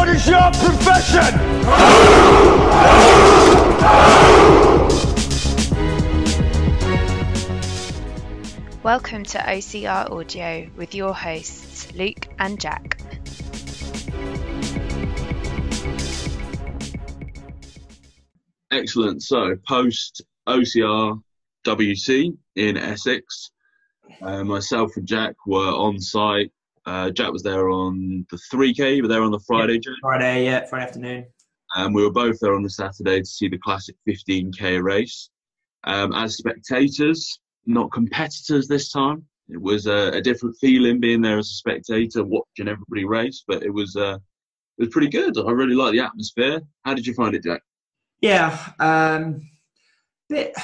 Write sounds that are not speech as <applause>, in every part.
What is your profession? Welcome to OCR Audio with your hosts, Luke and Jack. Excellent. So, post OCR WC in Essex, uh, myself and Jack were on site. Uh, Jack was there on the 3K, you were there on the Friday, Jack. Friday, yeah, Friday afternoon. And we were both there on the Saturday to see the classic 15K race. Um, as spectators, not competitors this time. It was a, a, different feeling being there as a spectator, watching everybody race, but it was uh, it was pretty good. I really liked the atmosphere. How did you find it, Jack? Yeah, um, bit.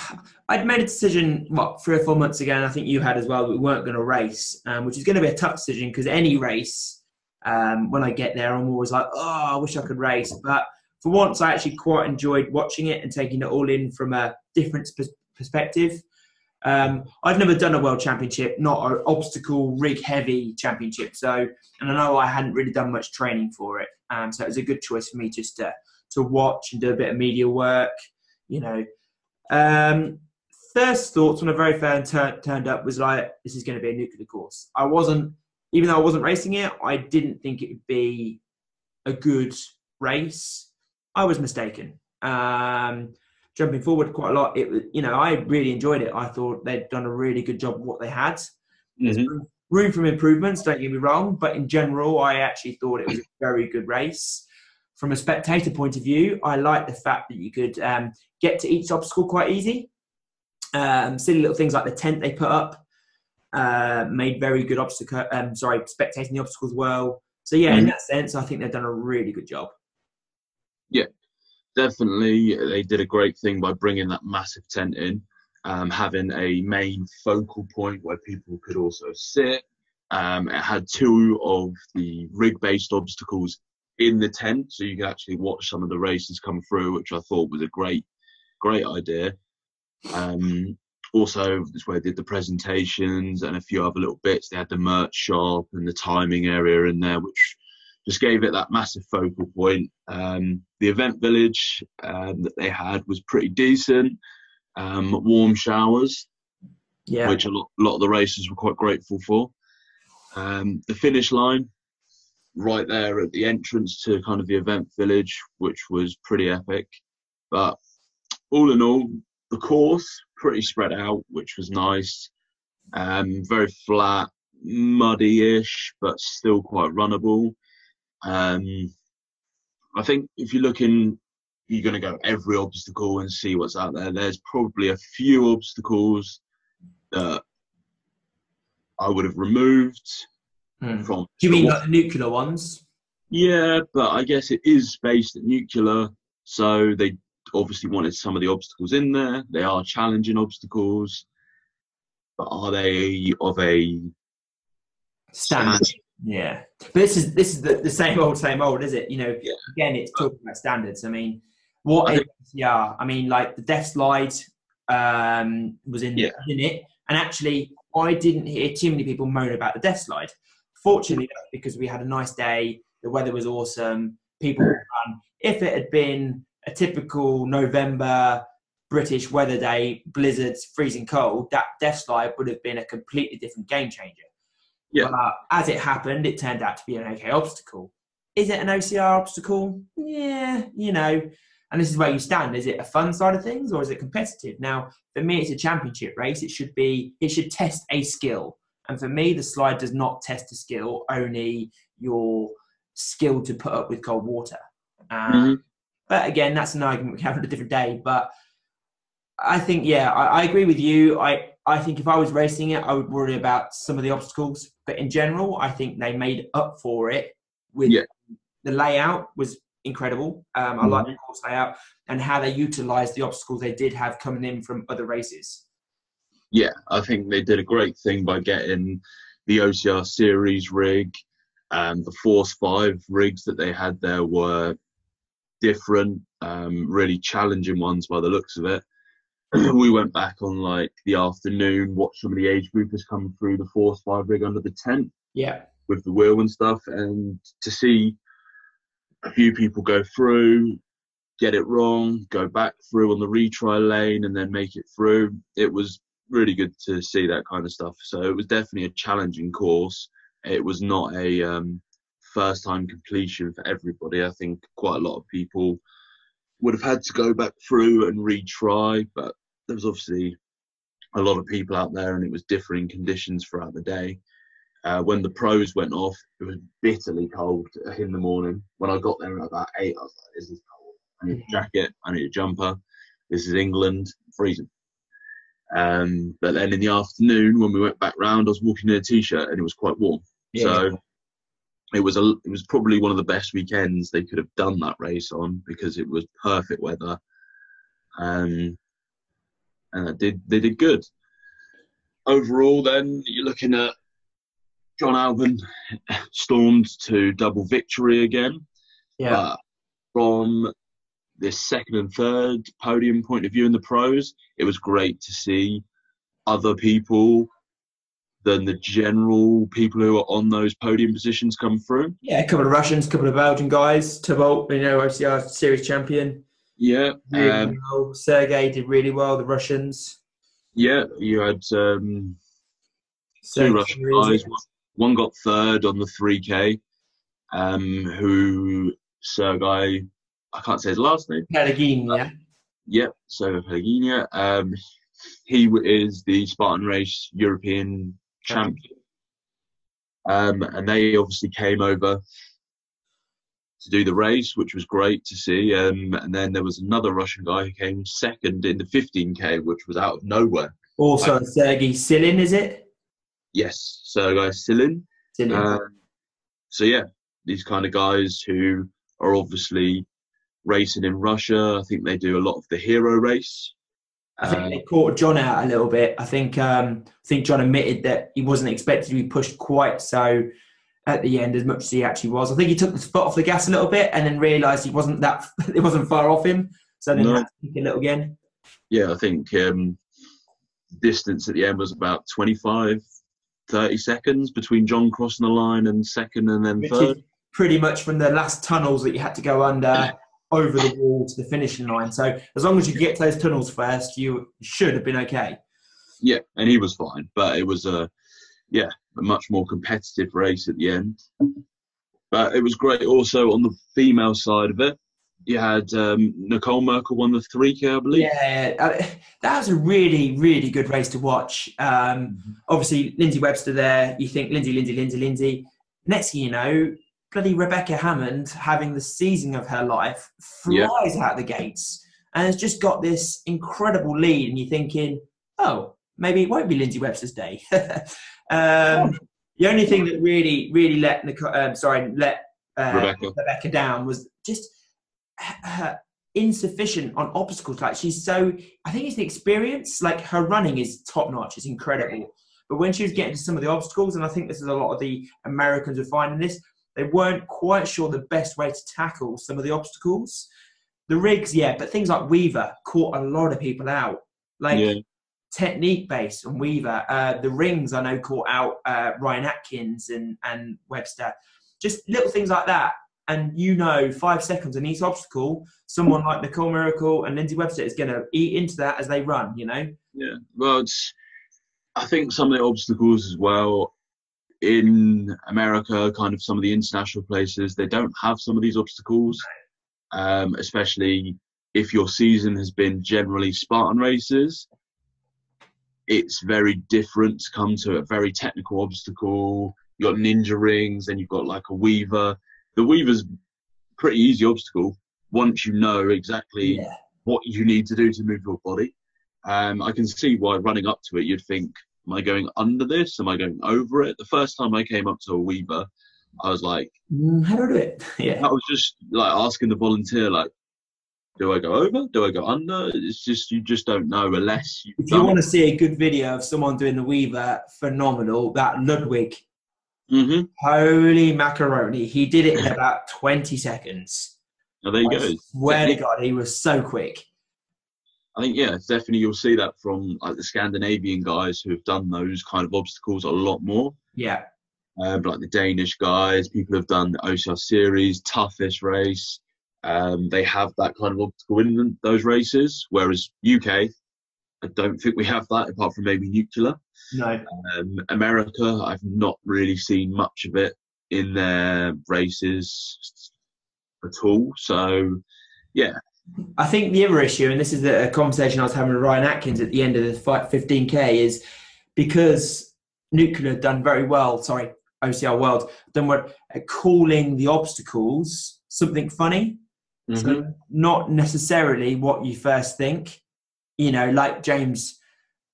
I'd made a decision what three or four months ago, and I think you had as well. We weren't going to race, um, which is going to be a tough decision because any race, um, when I get there, I'm always like, oh, I wish I could race. But for once, I actually quite enjoyed watching it and taking it all in from a different perspective. Um, I've never done a world championship, not an obstacle rig heavy championship. So, and I know I hadn't really done much training for it. Um, so it was a good choice for me just to to watch and do a bit of media work. You know, um, first thoughts when I very first tur- turned up was like, this is going to be a nuclear course. I wasn't, even though I wasn't racing it, I didn't think it would be a good race. I was mistaken. Um, jumping forward quite a lot. It was, you know, I really enjoyed it. I thought they'd done a really good job of what they had. Mm-hmm. Room for improvements, don't get me wrong, but in general, I actually thought it was a very good race. From a spectator point of view, I like the fact that you could um, get to each obstacle quite easy. Um, silly little things like the tent they put up uh, made very good obstacle. Um, sorry, spectating the obstacles well. So yeah, mm-hmm. in that sense, I think they've done a really good job. Yeah, definitely they did a great thing by bringing that massive tent in, um, having a main focal point where people could also sit. Um, it had two of the rig-based obstacles in the tent, so you can actually watch some of the races come through, which I thought was a great, great idea. Um, also, this where they did the presentations and a few other little bits. They had the merch shop and the timing area in there, which just gave it that massive focal point. Um, the event village um, that they had was pretty decent. Um, warm showers, yeah. which a lot, a lot, of the racers were quite grateful for. Um, the finish line, right there at the entrance to kind of the event village, which was pretty epic. But all in all, the course pretty spread out, which was nice. Um, very flat, muddy-ish, but still quite runnable. Um, I think if you're looking, you're going to go every obstacle and see what's out there. There's probably a few obstacles that I would have removed hmm. from. Do you mean like the nuclear ones? Yeah, but I guess it is based at nuclear, so they obviously wanted some of the obstacles in there. They are challenging obstacles, but are they of a standard? standard yeah, but this is this is the, the same old same old, is it? You know, yeah. again, it's talking about standards. I mean, what I yeah, I mean, like the death slide um, was in yeah. in it, and actually, I didn't hear too many people moan about the death slide. Fortunately, because we had a nice day, the weather was awesome, people were fun. If it had been a typical November British weather day, blizzards, freezing cold, that death slide would have been a completely different game changer. Yeah. But uh, as it happened, it turned out to be an okay obstacle. Is it an OCR obstacle? Yeah, you know. And this is where you stand. Is it a fun side of things or is it competitive? Now, for me, it's a championship race. It should be. It should test a skill. And for me, the slide does not test a skill. Only your skill to put up with cold water. Um, mm-hmm. But again, that's an argument we can have on a different day. But I think, yeah, I, I agree with you. I I think if I was racing it, I would worry about some of the obstacles. But in general, I think they made up for it with yeah. the layout was incredible. Um, I mm-hmm. like the course layout and how they utilised the obstacles they did have coming in from other races. Yeah, I think they did a great thing by getting the OCR series rig. and the Force 5 rigs that they had there were different, um, really challenging ones by the looks of it. <clears throat> we went back on like the afternoon, watched some of the age groupers come through the Force Five rig under the tent. Yeah. With the wheel and stuff, and to see a few people go through, get it wrong, go back through on the retry lane, and then make it through. It was really good to see that kind of stuff. So it was definitely a challenging course. It was not a um, first time completion for everybody. I think quite a lot of people would have had to go back through and retry, but there was obviously a lot of people out there and it was differing conditions throughout the day. Uh, when the pros went off, it was bitterly cold in the morning. When I got there at about eight, I was like, "This is cold. I need a jacket. I need a jumper. This is England, freezing." Um, but then in the afternoon, when we went back round, I was walking in a t-shirt and it was quite warm. Yeah. So it was a it was probably one of the best weekends they could have done that race on because it was perfect weather. Um, and they did they did good. Overall, then you're looking at John Albon stormed to double victory again. Yeah. But from this second and third podium point of view in the pros, it was great to see other people than the general people who are on those podium positions come through. Yeah, a couple of Russians, a couple of Belgian guys. Tybalt, you know, OCR series champion. Yeah, Really um, well. Sergey did really well. The Russians. yeah. You had um, two Russian guys. One- One got third on the 3K. Um, who Sergei, I can't say his last name. Pellegrini, yeah. Yep, Sergei Pellegrini. Um, he is the Spartan Race European champion. Um, and they obviously came over to do the race, which was great to see. Um, and then there was another Russian guy who came second in the 15K, which was out of nowhere. Also, Sergey Silin, is it? Yes, Sergei Silin. Silin. Um, so yeah, these kind of guys who are obviously racing in Russia. I think they do a lot of the hero race. I think Um, they caught John out a little bit. I think um, I think John admitted that he wasn't expected to be pushed quite so at the end as much as he actually was. I think he took the foot off the gas a little bit and then realised he wasn't that <laughs> it wasn't far off him. So then No. had to kick a little again. yeah, I think um, distance at the end was about 25, 30 seconds between John crossing the line and second and then Which third. pretty much from the last tunnels that you had to go under <laughs> over the wall to the finishing line. So as long as you get to those tunnels first, you should have been okay. Yeah, and he was fine, but it was a yeah a much more competitive race at the end. But it was great also on the female side of it. You had um, Nicole Mericle won the 3K, I believe. Yeah, uh, that was a really, really good race to watch. Um, obviously, Lindsay Webster there. You think Lindsay, Lindsay, Lindsay, Lindsay. Next thing you know, bloody Rebecca Hammond having the season of her life Yeah. flies out the gates and has just got this incredible lead. And you're thinking, oh, maybe it won't be Lindsay Webster's day. <laughs> um, the only thing that really, really let Nicole, um, sorry, let uh, Rebecca. Rebecca down was just her insufficient on obstacles. Like she's so, I think it's the experience. Like her running is top notch. It's incredible. But when she was getting to some of the obstacles, and I think this is a lot of the Americans are finding this, they weren't quite sure the best way to tackle some of the obstacles. The rigs, yeah, but things like Weaver caught a lot of people out. Like yeah, technique based on Weaver. Uh, the rings I know caught out uh, Ryan Atkins and, and Webster. Just little things like that. And you know, five seconds on each obstacle, someone like Nicole Mericle and Lindsay Webster is going to eat into that as they run, you know? yeah. Well, it's. I think some of the obstacles as well in America, kind of some of the international places, they don't have some of these obstacles, um, especially if your season has been generally Spartan races. It's very different to come to a very technical obstacle. You've got ninja rings, and you've got like a weaver. The weaver's pretty easy obstacle once you know exactly Yeah. what you need to do to move your body. Um, I can see why running up to it, you'd think, am I going under this? Am I going over it? The first time I came up to a Weaver, I was like, Mm, how do I do it? <laughs> yeah. I was just like asking the volunteer, like, do I go over? Do I go under? It's just, you just don't know unless you've If you want to see a good video of someone doing the Weaver, phenomenal. That Ludwig, hmm holy macaroni. He did it in about 20 seconds. Now, there you I go. swear to God, he was so quick. I think, yeah, definitely you'll see that from like the Scandinavian guys who have done those kind of obstacles a lot more. Yeah. um, like the Danish guys. People have done the OCR series, toughest race. Um, they have that kind of obstacle in those races, whereas UK, I don't think we have that apart from maybe nuclear. No. Um, America, I've not really seen much of it in their races at all. So, yeah. I think the other issue, and this is a conversation I was having with Ryan Atkins at the end of the fight 15k, is because nuclear done very well. Sorry, OCR World done what at calling the obstacles something funny. Mm-hmm. So not necessarily what you first think. You know, like James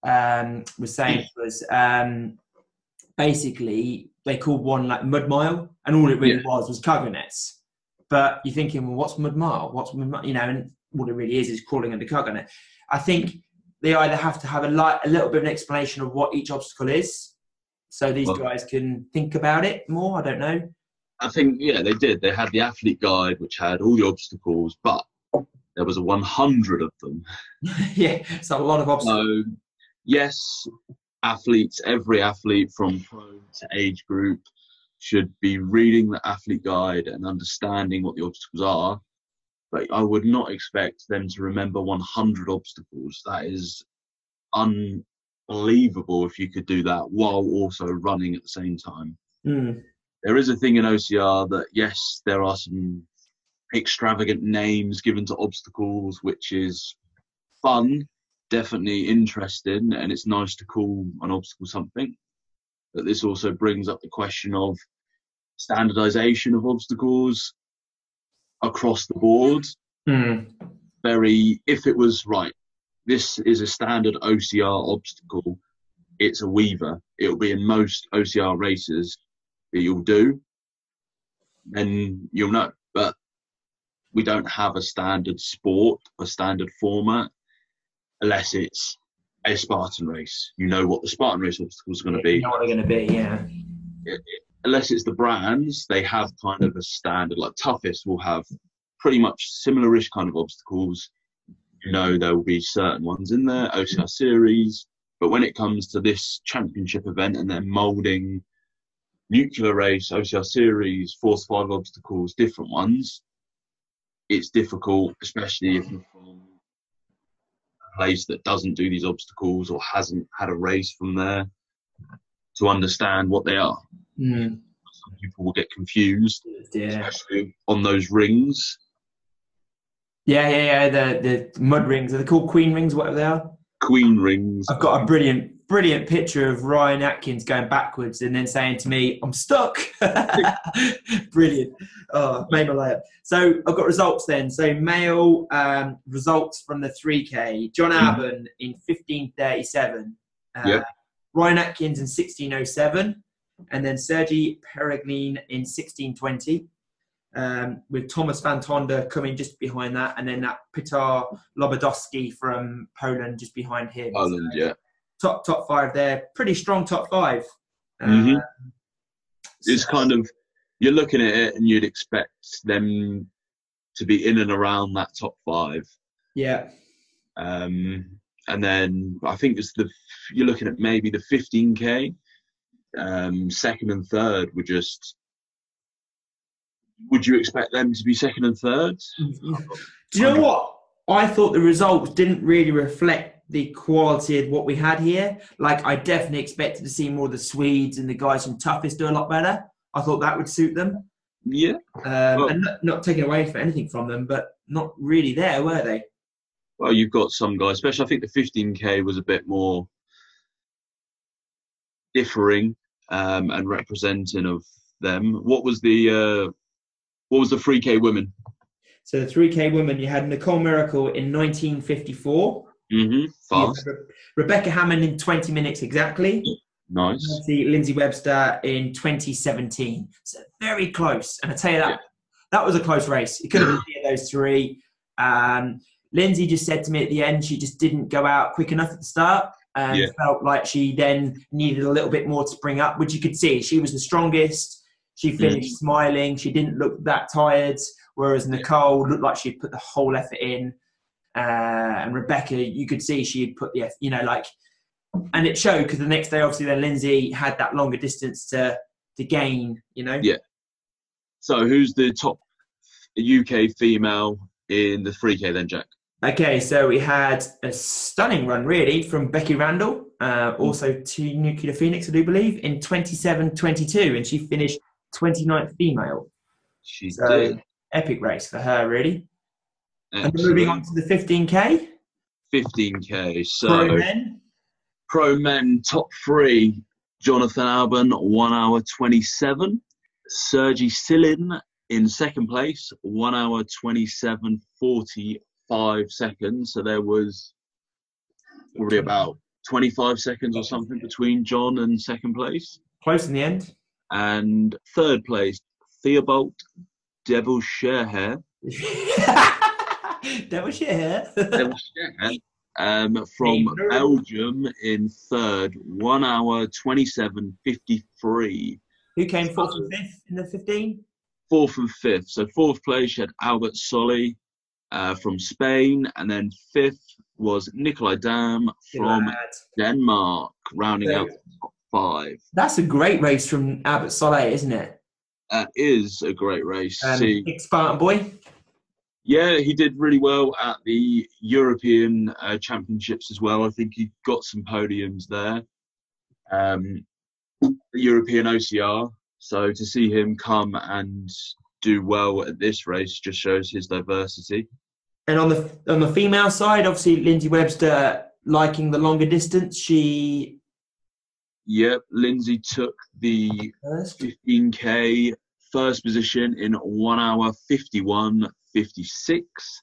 um, was saying was um, basically they called one like mud mile, and all it really Yeah. was was cargo nets. But you're thinking, well, what's mud mile? What's mud mile? You know, and what it really is is crawling under cargo net. I think they either have to have a, light, a little bit of an explanation of what each obstacle is, so these Well- guys can think about it more. I don't know. I think, yeah, they did. They had the athlete guide, which had all the obstacles, but there was a 100 of them. <laughs> yeah, so a lot of obstacles. So, yes, athletes, every athlete from pro to age group should be reading the athlete guide and understanding what the obstacles are. But I would not expect them to remember 100 obstacles. That is unbelievable if you could do that while also running at the same time. Mm. There is a thing in OCR that, yes, there are some extravagant names given to obstacles, which is fun, definitely interesting, and it's nice to call an obstacle something. But this also brings up the question of standardization of obstacles across the board. Mm. Very, if it was right, this is a standard OCR obstacle, it's a weaver. It'll be in most OCR races that you'll do, then you'll know. But we don't have a standard sport, a standard format, unless it's a Spartan race. You know what the Spartan race obstacles are going to be. You know what they're going to be, yeah. Unless it's the brands, they have kind of a standard. Like Toughest will have pretty much similar-ish kind of obstacles. You know there will be certain ones in there, OCR series. But when it comes to this championship event and they're moulding nuclear race, OCR series, force five obstacles, different ones, it's difficult, especially if you're from place that doesn't do these obstacles or hasn't had a race from there to understand what they are. Mm. Some people will get confused, Yeah. especially on those rings. Yeah, yeah, yeah. The the mud rings. Are they called queen rings? Whatever they are. Queen rings. I've got a brilliant, brilliant picture of Ryan Atkins going backwards and then saying to me, "I'm stuck." <laughs> brilliant. Oh, made my layup. So I've got results then. So male um, results from the 3K. John Mhm. Albon in 1537. Uh, Yep. Ryan Atkins in 1607, and then Sergei Peregrine in 1620. Um, with Thomas Van Tonda coming just behind that, and then that Piotr Łobodziński from Poland just behind him. Poland, yeah. Top top five there, pretty strong top five. Mhm. Uh, It's kind of, you're looking at it and you'd expect them to be in and around that top five. yeah, Um, and then I think it's the, you're looking at maybe the 15K. Um, second and third were just, would you expect them to be second and third? Do you know what? I thought the results didn't really reflect the quality of what we had here. Like, I definitely expected to see more of the Swedes and the guys from Toughest do a lot better. I thought that would suit them. Yeah. Um, Well- and not, not taking away for anything from them, but not really there, were they? Well, you've got some guys, especially I think the 15k was a bit more differing um, and representing of them. What was the uh, what was the 3k women? So the 3K women, you had Nicole Mericle in 1954. Mm-hmm. Fast, Rebecca Hammond in 20 minutes exactly. nice. Lindsay, Lindsay Webster in 2017. So very close. And I tell you that Yeah. that was a close race. It could have been any of those three. Um, Lindsay just said to me at the end she just didn't go out quick enough at the start and Yeah. felt like she then needed a little bit more to spring up, which you could see. She was the strongest. She finished smiling. She didn't look that tired. Whereas Nicole looked like she'd put the whole effort in. Uh, and Rebecca, you could see she had put the, you know, like, and it showed because the next day, obviously, then Lindsay had that longer distance to to gain. You know. Yeah. So who's the top UK female in the 3K then, Jack? Okay, so we had a stunning run, really, from Becky Randall, uh, also to Nuclear Phoenix, I do believe, in 27 22, and she finished 29th female. She So, did. epic race for her, really. And moving on to the 15K, 15K. So pro men. pro men top three: Jonathan Albon, one hour 27. Sergi Silin in second place, one hour 27 45 seconds. So there was probably about 25 seconds or something between John and second place. Close in the end. And third place, Theobald Devil Sharehair. <laughs> <laughs> that was your hair. Devil Sharehair. Um, from Belgium in third, one hour twenty-seven fifty-three. Who came fourth and fifth in the 15? fourth and fifth. So fourth place, you had Albert Solly uh, from Spain, and then fifth was Nikolai Dam from. Denmark, rounding So- out top five. That's a great race from Albert Soleil, isn't it? That is a great race. Um, See, big Spartan boy. Yeah, he did really well at the European uh, Championships as well. I think he got some podiums there. Um, the European OCR. So to see him come and do well at this race just shows his diversity. And on the on the female side, obviously Lindsay Webster liking the longer distance. She Yep, Lindsay took the first. 15k first position in 1 hour 51 56.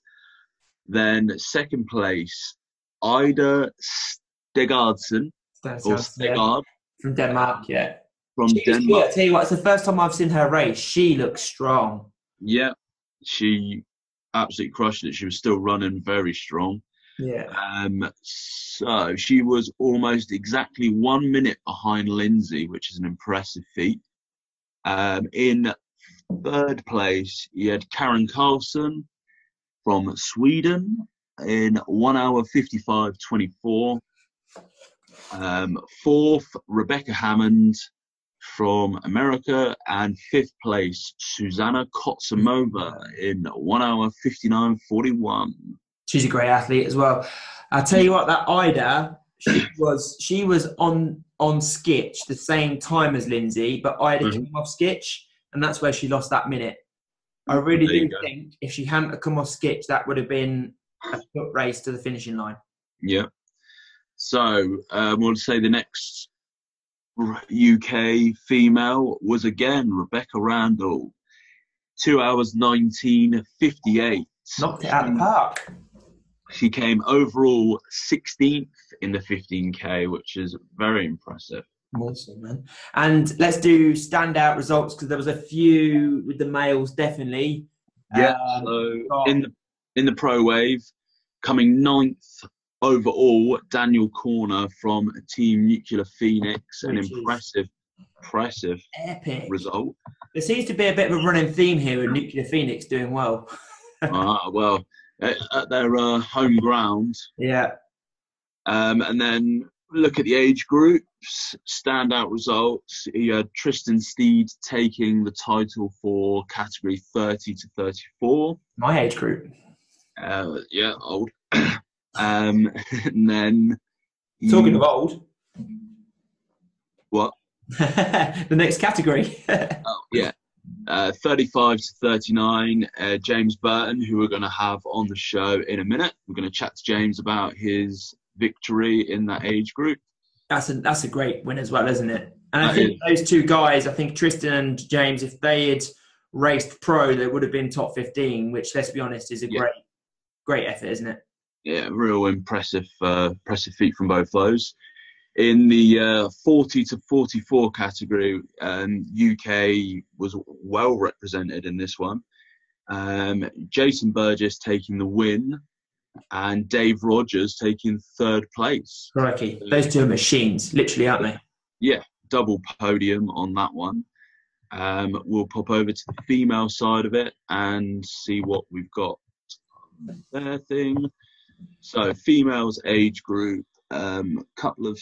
Then second place, Ida Stegardsen, or sounds- yeah, from Denmark. Yeah. from She good. Denmark. tell you what, it's the first time I've seen her race. She looks strong. Yeah, she absolutely crushed it. She was still running very strong. Yeah. Um, so she was almost exactly one minute behind Lindsay, which is an impressive feat. Um, in third place, you had Karen Carlson from Sweden in one hour 55 24. Um, fourth, Rebecca Hammond from America, and fifth place, Zuzana Kocumová in one hour 59 41. She's a great athlete as well. I'll tell you what, that Ida, she <coughs> was she was on on skitch the same time as Lindsay, but Ida Mhm. came off skitch, and that's where she lost that minute. I really There do think if she hadn't come off skitch, that would have been a foot race to the finishing line. Yeah. So um, we'll say the next UK female was again Rebecca Randall. Two hours nineteen fifty eight. Knocked it out of the park. She came overall 16th in the 15k, which is very impressive. Awesome, man. And let's do standout results because there was a few with the males, definitely. Yeah. Um, so in the in the pro wave, coming ninth overall, Daniel Corner from Team Nuclear Phoenix, an Which impressive, impressive epic. result. There seems to be a bit of a running theme here with Nuclear Phoenix doing well. uh, <laughs> well, at, at their uh, home ground. Yeah. Um, and then look at the age groups, standout results. You had Tristan Steed taking the title for category 30 to 34. My age group. Uh, yeah, old. <coughs> um, <laughs> and then. you- Talking of old. What? <laughs> the next category. <laughs> Oh, yeah. Uh, 35 to 39, uh, James Burton, who we're going to have on the show in a minute. We're going to chat to James about his victory in that age group. that's a that's a great win as well, isn't it? And I That think those two guys, I think Tristan and James, if they had raced pro, they would have been top fifteen. Which, let's be honest, is a Yeah. great great effort, isn't it? yeah, real impressive, uh, impressive feat from both those. In the uh, 40 to 44 category, um, UK was well represented in this one. Um, Jason Burgess taking the win, and Dave Rogers taking third place. Crikey, those two are machines, literally, aren't they? Yeah, double podium on that one. Um, we'll pop over to the female side of it and see what we've got on their thing. So, females age group, a um, couple of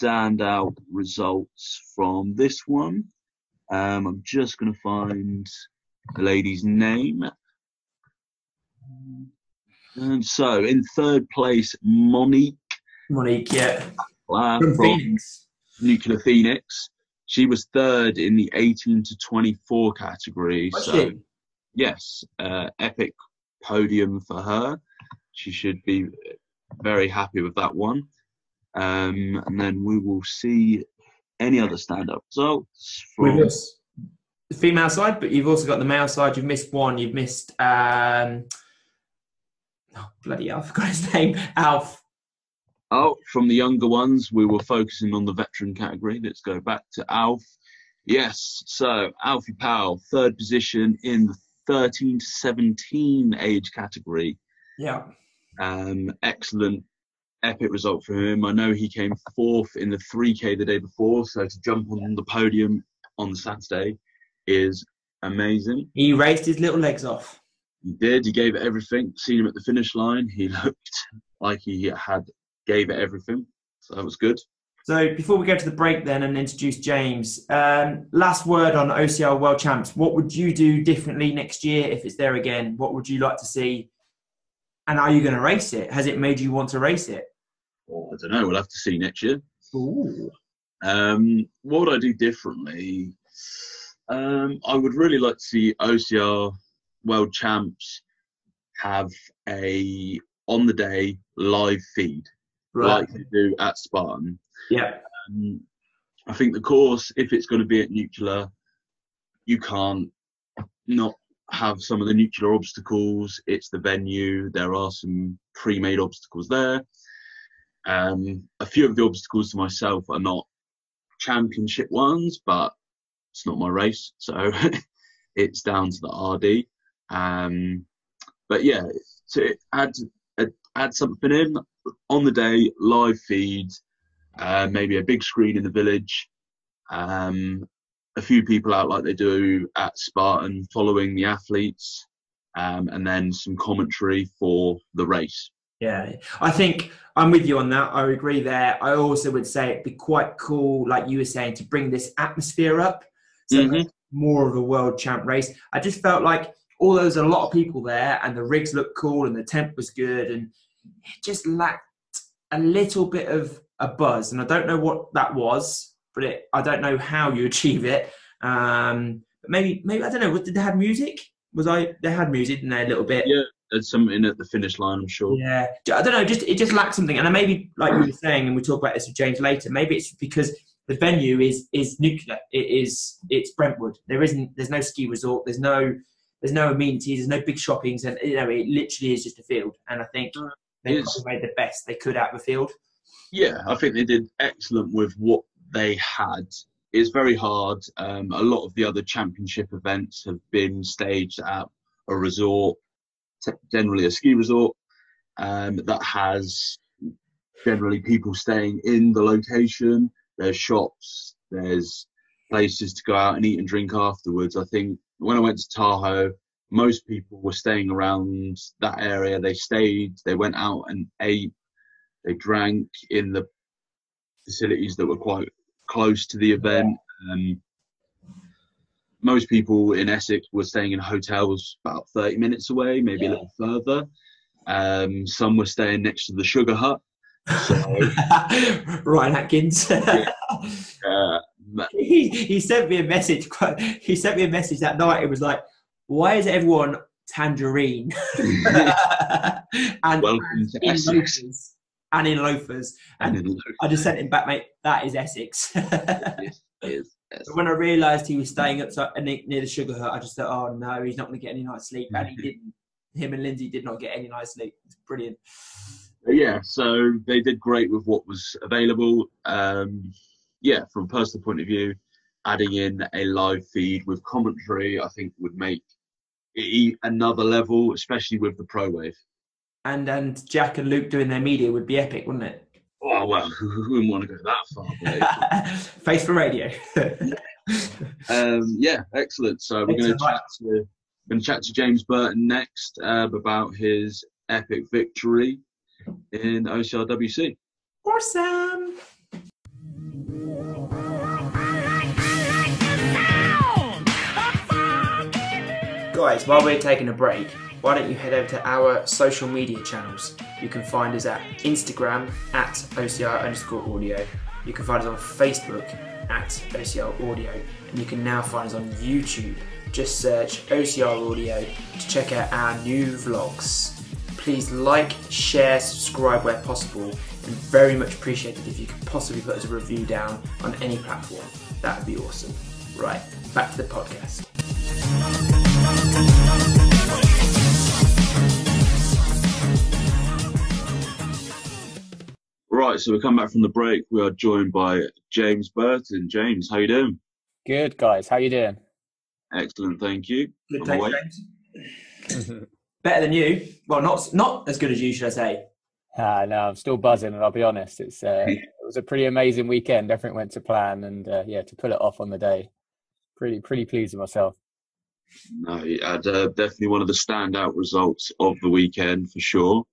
standout results from this one. Um, I'm just going to find the lady's name. And so, in third place, Monique Monique, yeah. From from Phoenix. Nuclear Phoenix. She was third in the 18 to 24 category. Was so, she? yes, uh, epic podium for her. She should be very happy with that one. Um, and then we will see any other stand-up results We've from. the female side, but you've also got the male side. You've missed one. You've missed um, oh, bloody hell, I forgot his name. Alf. Oh, from the younger ones, we were focusing on the veteran category. Let's go back to Alf. Yes, so Alfie Powell, third position in the 13 to 17 age category. Yeah. Um, excellent, epic result for him. I know he came fourth in the 3K the day before, so to jump on the podium on the Saturday is amazing. He raised his little legs off. He did. He gave it everything. Seen him at the finish line. He <laughs> looked like he had gave it everything. So that was good. So before we go to the break then and introduce James, um, last word on OCR World Champs. What would you do differently next year if it's there again? What would you like to see? And are you going to race it? Has it made you want to race it? Well, I don't know. We'll have to see next year. Ooh. Um, what would I do differently? Um, I would really like to see OCR World Champs have a on the day live feed Right. like they do at Spartan. Yeah. Um, I think the course, if it's going to be at Nuclear, you can't not have some of the nuclear obstacles. It's the venue. There are some pre-made obstacles there. Um, a few of the obstacles to myself are not championship ones, but it's not my race, so <laughs> it's down to the RD. Um, but yeah, to add add something in on the day, live feed, uh, maybe a big screen in the village, um, a few people out like they do at Spartan, following the athletes, um, and then some commentary for the race. Yeah, I think I'm with you on that. I agree there. I also would say it'd be quite cool, like you were saying, to bring this atmosphere up. So Mhm. more of a world champ race. I just felt like although there's a lot of people there and the rigs looked cool and the temp was good and it just lacked a little bit of a buzz. And I don't know what that was, but it, I don't know how you <laughs> achieve it. Um, but maybe, maybe I don't know. Did they have music? Was I? They had music in there a little bit. Yeah. There's something at the finish line, I'm sure. Yeah, I don't know. Just it just lacks something, and then maybe like you were saying, and we talk about this with James later. Maybe it's because the venue is is nuclear. It is it's Brentwood. There isn't. There's no ski resort. There's no there's no amenities. There's no big shoppings, and you know it literally is just a field. And I think they It's- made the best they could out of the field. Yeah, I think they did excellent with what they had. It's very hard. Um, a lot of the other championship events have been staged at a resort, t- generally a ski resort, um, that has generally people staying in the location. There's shops, there's places to go out and eat and drink afterwards. I think when I went to Tahoe, most people were staying around that area. They stayed, they went out and ate, they drank in the facilities that were quite close to the event. Um, most people in Essex were staying in hotels about 30 minutes away, maybe a little further. Um, some were staying next to the Sugar Hut. So, <laughs> Ryan Atkins. <laughs> uh, he, he sent me a message. He sent me a message that night. It was like, "Why is everyone tangerine?" <laughs> and welcome to in loafers. And in loafers. And And in I just sent him back, mate. That is Essex. Yes, yes, yes. But when I realised he was staying up near near the sugar hut, I just thought, "Oh no, he's not going to get any night's sleep." And he didn't. Him and Lindsay did not get any night's sleep. It's brilliant. Yeah, so they did great with what was available. Um, yeah, from a personal point of view, adding in a live feed with commentary, I think would make it another level, especially with the Pro Wave. And and Jack and Luke doing their media would be epic, wouldn't it? Oh well, <laughs> who wouldn't want to go that far? <laughs> Face for radio. <laughs> um, yeah, excellent. So we're going to chat to going to chat to James Burton next uh, about his epic victory in OCRWC. awesome. Guys, while we're taking a break, why don't you head over to our social media channels? You can find us at Instagram at OCR underscore audio. You can find us on Facebook at OCR audio. And you can now find us on YouTube. Just search OCR audio to check out our new vlogs. Please like, share, subscribe where possible, and very much appreciated if you could possibly put us a review down on any platform. That would be awesome. Right, back to the podcast. Right, so we come back from the break. We are joined by James Burton. James, how you doing? Good guys, how you doing? Excellent, thank you. Good, I'm thanks. James. <laughs> Better than you. Well, not not as good as you, should I say? Ah, no, I'm still buzzing, and I'll be honest, it's uh, <laughs> it was a pretty amazing weekend. Everything went to plan, and uh, yeah, to pull it off on the day, pretty pretty pleased with myself. No, you had uh, definitely one of the standout results of the weekend for sure.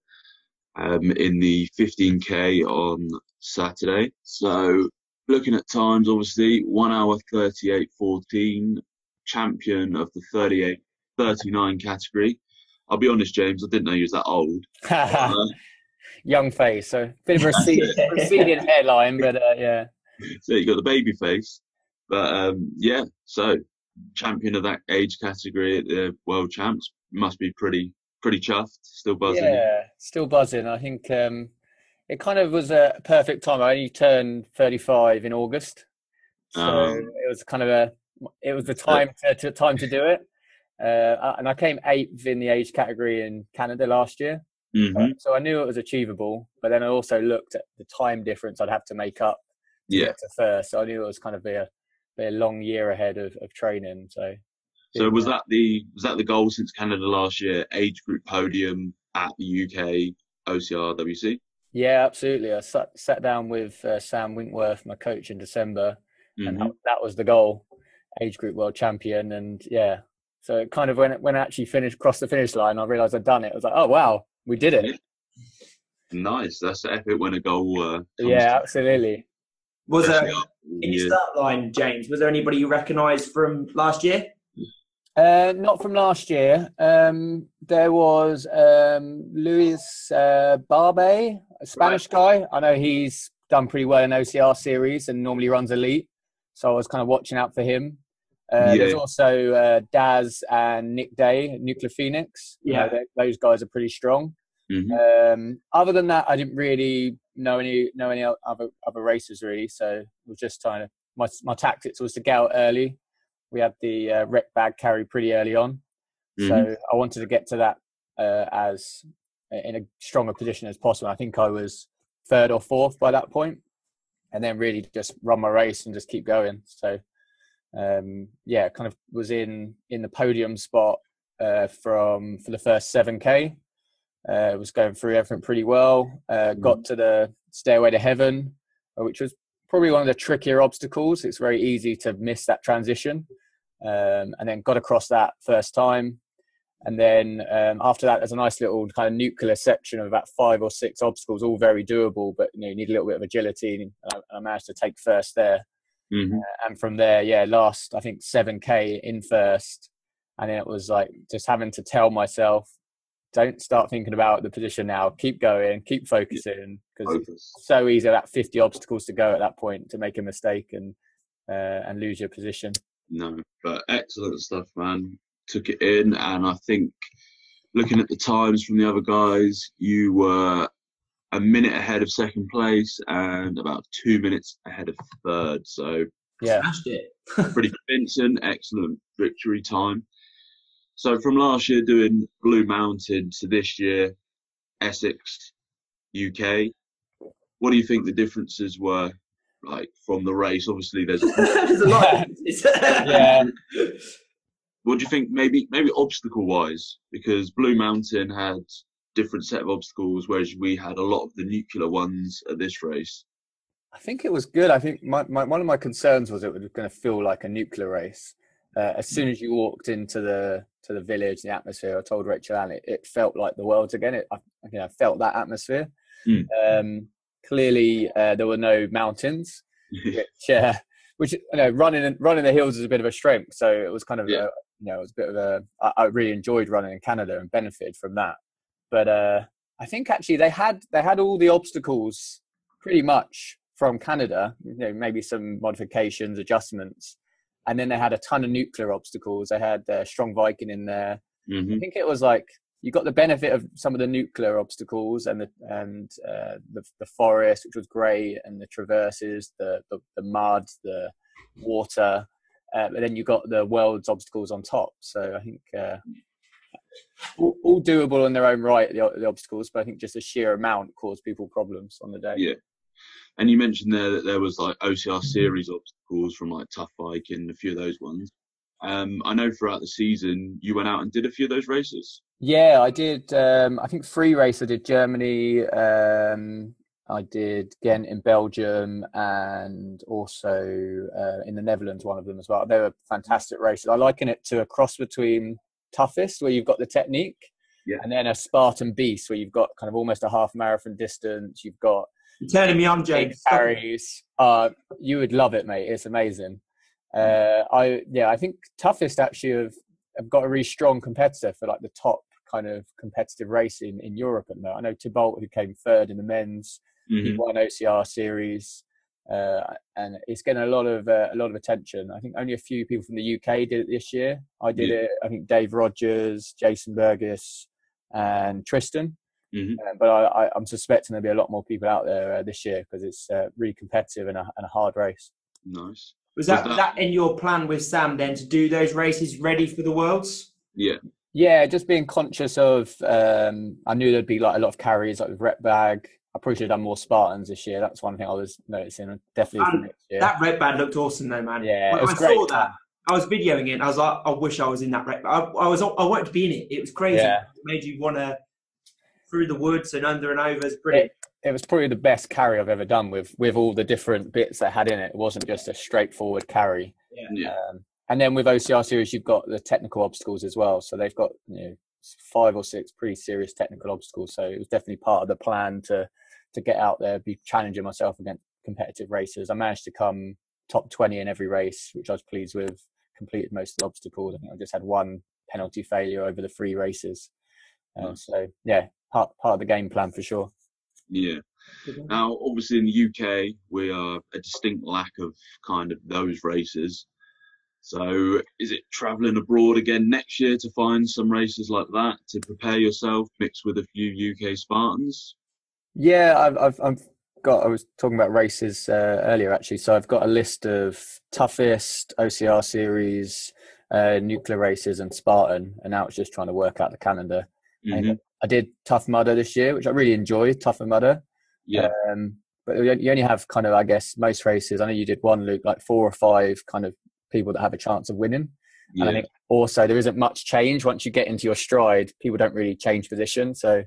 Um, in the 15k on Saturday. So looking at times, obviously one hour 38.14, champion of the 38 39 category. I'll be honest, James, I didn't know you was that old. Uh, <laughs> Young face, so bit of a receding, <laughs> hairline, but uh, yeah, so you got the baby face, but um, yeah. So champion of that age category at the world champs must be pretty pretty chuffed. Still buzzing. yeah, still buzzing. I think um, it kind of was a perfect time. I only turned 35 in August, so Oh. it was kind of a it was the time to, to time to do it. Uh, and I came eighth in the age category in Canada last year. hmm So I knew it was achievable, but then I also looked at the time difference I'd have to make up to Yeah. get to first. So I knew it was kind of be a, a long year ahead of, of training. So So was that the was that the goal since Canada last year? Age group podium at the UK OCR WC. yeah, absolutely. I sat, sat down with uh, Sam Winkworth, my coach, in December, and Mhm. that, that was the goal, age group world champion. And yeah, so it kind of when it, when I actually finished crossed the finish line, I realised I'd done it. I was like, oh wow, we did it. Nice. That's epic when a goal. Uh, comes Yeah, to- absolutely. Was there especially the in your start line, James? Was there anybody you recognised from last year? Uh, not from last year. Um, there was um, Luis uh, Barbe, a Spanish guy. I know he's done pretty well in OCR series and normally runs elite, so I was kind of watching out for him. Uh, There's also uh, Daz and Nick Day, Nuclear Phoenix. You know, Yeah. those guys are pretty strong. Mhm. Um, other than that, I didn't really know any know any other other racers really. So I was just trying to my my tactics was to get out early. We had the uh, rec bag carry pretty early on, Mhm. so I wanted to get to that uh, as in a stronger position as possible. I think I was third or fourth by that point, and then really just run my race and just keep going. So um, yeah, kind of was in in the podium spot uh, from for the first seven k. Uh, was going through everything pretty well. Uh, got to the stairway to heaven, uh, which was probably one of the trickier obstacles. It's very easy to miss that transition, um, and then got across that first time. And then um, after that, there's a nice little kind of nuclear section of about five or six obstacles, all very doable, but you know you need a little bit of agility. And I, I managed to take first there Mhm. and from there, yeah, last I think seven k in first, and it was like just having to tell myself, don't start thinking about the position now. Keep going, keep focusing, because it's Focus. so easy about fifty obstacles to go at that point to make a mistake and uh, and lose your position. No, but excellent stuff, man. Took it in, and I think looking at the times from the other guys, you were a minute ahead of second place and about two minutes ahead of third. So Yeah, Smashed it. <laughs> pretty convincing, excellent victory time. So from last year doing Blue Mountain to this year, Essex, UK. What do you think the differences were like from the race? Obviously, there's <laughs> There's a lot. <laughs> Yeah. what do you think maybe maybe obstacle wise because blue mountain had different set of obstacles whereas we had a lot of the nuclear ones at this race I think it was good. I think my, my one of my concerns was it was going to feel like a nuclear race. Uh, as soon as you walked into the to the village, the atmosphere, I told Rachel Ann it, it felt like the world's again. It, I, you know, felt that atmosphere. Mm. Um, clearly, uh, there were no mountains, <laughs> which, uh, which you know, running running the hills is a bit of a strength. So it was kind of Yeah. uh, you know, it was a bit of a. I, I really enjoyed running in Canada and benefited from that. But uh, I think actually they had they had all the obstacles pretty much from Canada. You know, maybe some modifications, adjustments, and then they had a ton of nuclear obstacles. They had uh, Strong Viking in there. hmm I think it was like you got the benefit of some of the nuclear obstacles and the and uh, the, the forest, which was great, and the traverses, the the, the mud, the water, uh, but then you got the world's obstacles on top. So I think uh, all, all doable in their own right, the, the obstacles, but I think just the sheer amount caused people problems on the day. Yeah. And you mentioned there that there was like OCR series obstacles from like Tough Bike and a few of those ones. Um, I know throughout the season you went out and did a few of those races. Yeah, I did. Um, I think free race. I did Germany. Um, I did Ghent in Belgium, and also uh, in the Netherlands. One of them as well. They were fantastic races. I liken it to a cross between toughest, where you've got the technique, Yeah. and then a Spartan beast, where you've got kind of almost a half marathon distance. You've got You're turning me on, James. Carries. Uh, you would love it, mate. It's amazing. Uh, I yeah, I think toughest actually have, have got a really strong competitor for like the top kind of competitive race in in Europe at the moment. I know Thibault who came third in the men's, he Mhm. won OCR series, uh, and it's getting a lot of uh, a lot of attention. I think only a few people from the UK did it this year. I did Yeah. it. I think Dave Rogers, Jason Burgess, and Tristan. Mhm. Uh, but I, I, I'm suspecting there'll be a lot more people out there uh, this year because it's uh, really competitive and a, and a hard race. Nice. Was that, Was was that- that in your plan with Sam then to do those races ready for the Worlds? Yeah. Yeah, just being conscious of. Um, I knew there'd be like a lot of carries, like with rep bag. I probably should have done more Spartans this year. That's one thing I was noticing. Definitely And. That red band looked awesome though, man. Yeah, when it was I great saw that. I was videoing it. and I was like, I wish I was in that red. I, I was, I wanted to be in it. It was crazy. Yeah. It made you want to through the woods and under and over. It's brilliant. it was probably the best carry I've ever done with with all the different bits that had in it. It wasn't just a straightforward carry. Yeah. Um, and then with OCR series, you've got the technical obstacles as well. So they've got you know five or six pretty serious technical obstacles. So it was definitely part of the plan to to get out there, be challenging myself against competitive racers. I managed to come top twenty in every race, which I was pleased with. Completed most of the obstacles. I think I just had one penalty failure over the three races. Uh, Nice. So yeah, part part of the game plan for sure. Yeah. Now, obviously, in the UK, we are a distinct lack of kind of those races. So, is it travelling abroad again next year to find some races like that to prepare yourself, mixed with a few UK Spartans? Yeah, I've, I've, I've got. I was talking about races uh, earlier, actually. So I've got a list of toughest OCR series, uh, nuclear races, and Spartan, and now it's just trying to work out the calendar. hmm I did Tough Mudder this year, which I really enjoyed. Tough Mudder, Yeah. um, but you only have kind of, I guess, most races. I know you did one, Luke, like four or five kind of people that have a chance of winning. And I think also there isn't much change once you get into your stride. People don't really change position. So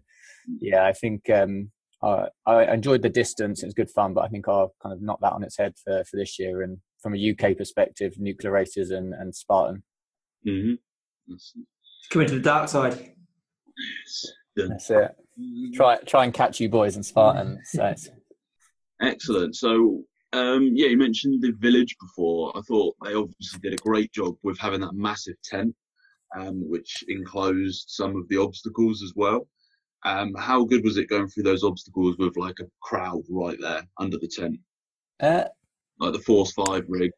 yeah, I think um, I, I enjoyed the distance. It was good fun, but I think I'll kind of knock that on its head for, for this year. And from a UK perspective, nuclear races and, and Spartan. hmm That's, Coming to the dark side. That's it. Try try and catch you boys in Spartan. So it's, <laughs> Excellent. So, um, yeah, you mentioned the village before. I thought they obviously did a great job with having that massive tent, um, which enclosed some of the obstacles as well. Um, how good was it going through those obstacles with like a crowd right there under the tent, uh, like the Force Five rig?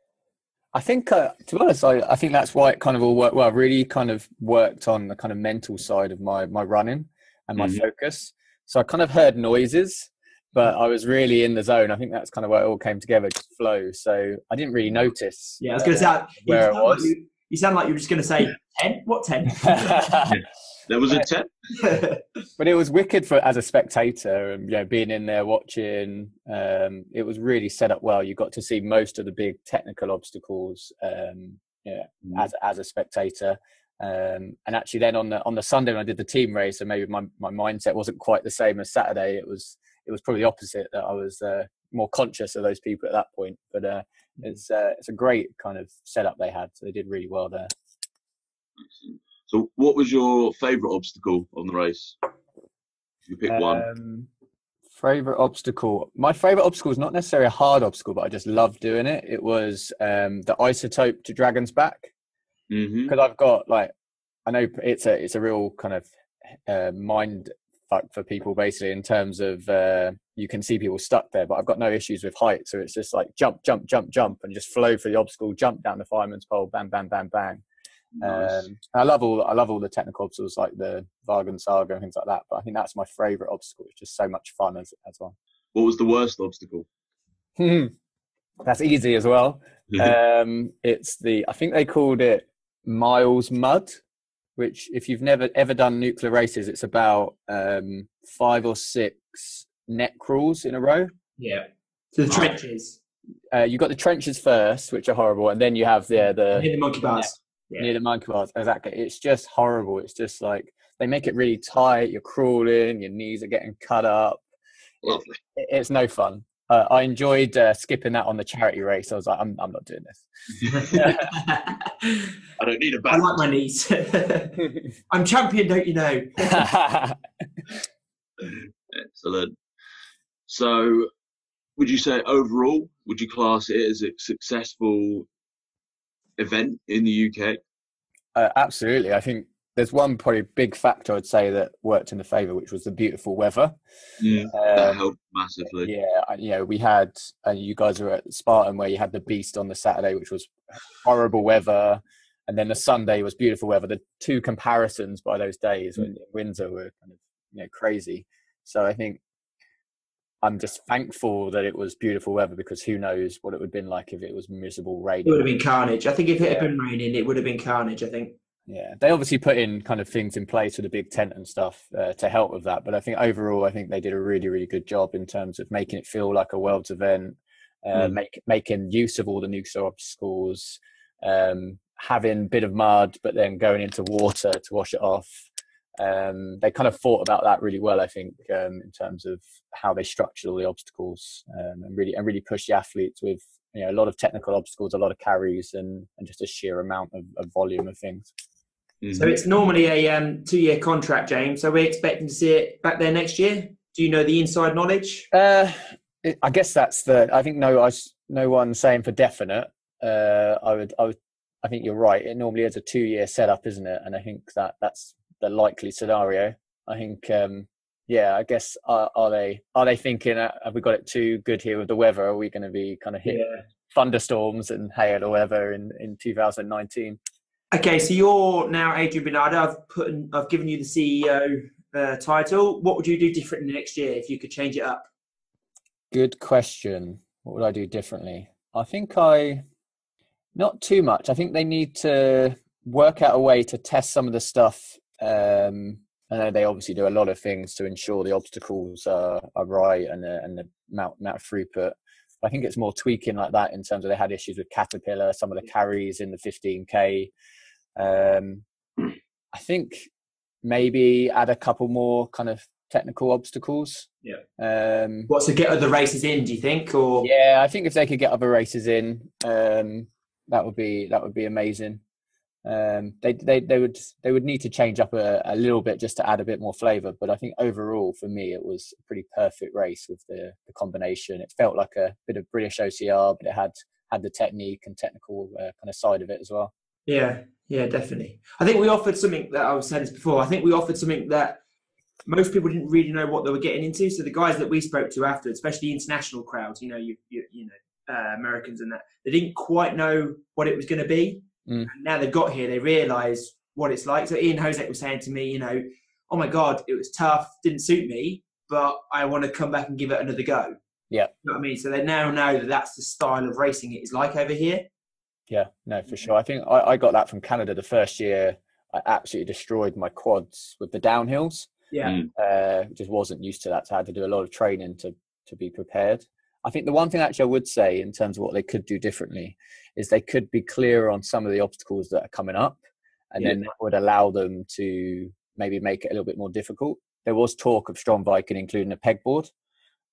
I think, uh, to be honest, I, I think that's why it kind of all worked well. I really kind of worked on the kind of mental side of my, my running and my Mhm. focus. So I kind of heard noises, but I was really in the zone. I think that's kind of where it all came together, just flow. So I didn't really notice. Yeah, I was going to say, uh, you where it sound, like was. you, you sound like you were just going to say, 10? What 10? <laughs> <laughs> There was a tent. <laughs> but it was wicked for as a spectator and you know being in there watching um it was really set up well. You got to see most of the big technical obstacles um yeah as as a spectator. Um and actually then on the on the sunday when i did the team race and maybe my, my mindset wasn't quite the same as saturday it was it was probably the opposite that i was uh, more conscious of those people at that point. But uh it's uh, it's a great kind of setup they had so they did really well there So, what was your favourite obstacle on the race? You pick one. Um, favorite obstacle. My favorite obstacle is not necessarily a hard obstacle, but I just love doing it. It was um, the isotope to Dragon's Back. because I've got like I know it's a it's a real kind of uh, mind fuck for people basically in terms of uh, you can see people stuck there, but I've got no issues with height, so it's just like jump, jump, jump, jump, and just flow for the obstacle, jump down the fireman's pole, bam, bam, bam, bang. Nice. Um, I love all I love all the technical obstacles like the Vagan Saga and things like that, but I think that's my favourite obstacle. It's just so much fun as as well. what was the worst obstacle? that's easy as well. <laughs> um, it's the I think they called it Miles Mud, which if you've never ever done nuclear races, it's about um, five or six net crawls in a row. Yeah. So the trenches. Uh, you've got the trenches first, which are horrible, and then you have the the near the monkey bars. Yeah. near the monkey bars. Exactly, it's just horrible. It's just like they make it really tight. You're crawling, your knees are getting cut up. Lovely. It- It's no fun. Uh, I enjoyed uh, skipping that on the charity race. I was like, I'm, I'm not doing this. <laughs> I don't need a <laughs> I back. like my knees. <laughs> I'm champion, don't you know? Excellent. So, would you say overall, would you class it as a successful event in the UK? Uh, absolutely. I think there's one probably big factor I'd say that worked in the favour, which was the beautiful weather. Mm, that Um, helped massively. yeah, you know, we had, uh, you guys were at Spartan where you had the beast on the Saturday, which was horrible weather. And then the Sunday was beautiful weather. The two comparisons by those days when in Windsor were kind of, you know, crazy. So I think I'm just thankful that it was beautiful weather because who knows what it would have been like if it was miserable rain. It would have been carnage. I think if it had been raining, it would have been carnage. I think. Yeah, they obviously put in kind of things in place with the big tent and stuff uh, to help with that. But I think overall, I think they did a really, really good job in terms of making it feel like a world's event, uh, Mm. make, making use of all the new obstacles, um, having a bit of mud, but then going into water to wash it off. Um, they kind of thought about that really well, I think, um, in terms of how they structured all the obstacles um, and really and really push the athletes with you know a lot of technical obstacles, a lot of carries, and, and just a sheer amount of, of volume of things. So Mhm. it's normally a um, two-year contract, James. So we're expecting to see it back there next year. Do you know the inside knowledge? Uh, it- I guess that's the. I think no, I s- no one saying for definite. Uh, I would, I would, I think you're right. It normally is a two-year setup, isn't it? And I think that that's the likely scenario. I think, um, yeah, I guess are, are they are they thinking uh, have we got it too good here with the weather? Are we going to be kind of hit thunderstorms and hail or whatever in in 2019? Okay, so you're now Adrian Bijanada. I've put, in, I've given you the CEO uh, title. What would you do differently next year if you could change it up? Good question. What would I do differently? I think I, not too much. I think they need to work out a way to test some of the stuff. Um, I know they obviously do a lot of things to ensure the obstacles are, are right and the, and the amount, amount of throughput. I think it's more tweaking like that in terms of they had issues with Caterpillar, some of the carries in the 15k. Um, I think maybe add a couple more kind of technical obstacles. Yeah. Um, What to get other races in? Do you think? Or yeah, I think if they could get other races in, um, that would be that would be amazing. Um, they they they would they would need to change up a, a little bit just to add a bit more flavour. But I think overall, for me, it was a pretty perfect race with the, the combination. It felt like a bit of British OCR, but it had had the technique and technical uh, kind of side of it as well. Yeah, yeah, definitely. I think we offered something that I was saying this before. I think we offered something that most people didn't really know what they were getting into. So the guys that we spoke to after, especially international crowds, you know, you you, you know, uh, Americans and that, they didn't quite know what it was going to be. Mm. Now they've got here, they realise what it's like. So Ian Hosek was saying to me, you know, oh my god, it was tough, didn't suit me, but I want to come back and give it another go. Yeah. You know what I mean? So they now know that that's the style of racing it is like over here. Yeah, no, for sure. I think I, I got that from Canada the first year. I absolutely destroyed my quads with the downhills. Yeah. Mm. uh, just wasn't used to that. So I had to do a lot of training to to be prepared. I think the one thing actually I would say in terms of what they could do differently is they could be clearer on some of the obstacles that are coming up, and then that would allow them to maybe make it a little bit more difficult. There was talk of Strong Viking including a pegboard,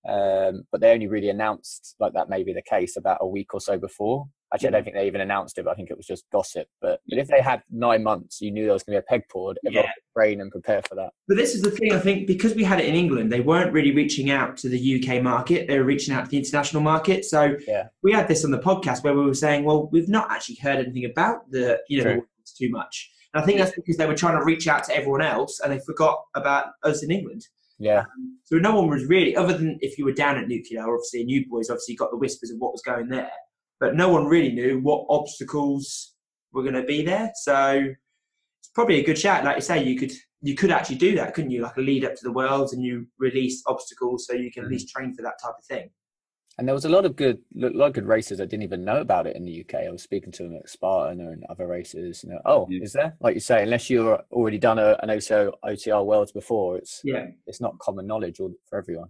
um, but they only really announced like that may be the case about a week or so before. Actually, I don't mm. think they even announced it. But I think it was just gossip. But, but if they had nine months, you knew there was going to be a pegboard. Everyone Yeah. train and prepare for that. But this is the thing, I think, because we had it in England, they weren't really reaching out to the UK market. They were reaching out to the international market. So Yeah. we had this on the podcast where we were saying, well, we've not actually heard anything about the, you know, it's too much. And I think that's because they were trying to reach out to everyone else and they forgot about us in England. Yeah. Um, so no one was really, other than if you were down at nuclear, obviously, and you boys obviously got the whispers of what was going there, but no one really knew what obstacles were going to be there. So it's probably a good shout. Like you say, you could you could actually do that, couldn't you? Like a lead up to the worlds, and you release obstacles so you can at mm. least train for that type of thing. And there was a lot of good, a lot of good races. I didn't even know about it in the UK. I was speaking to them at Spartan and other races. You know, oh, Yeah. is there? Like you say, unless you've already done a, an OCO, OTR Worlds before, it's Yeah, it's not common knowledge all- for everyone.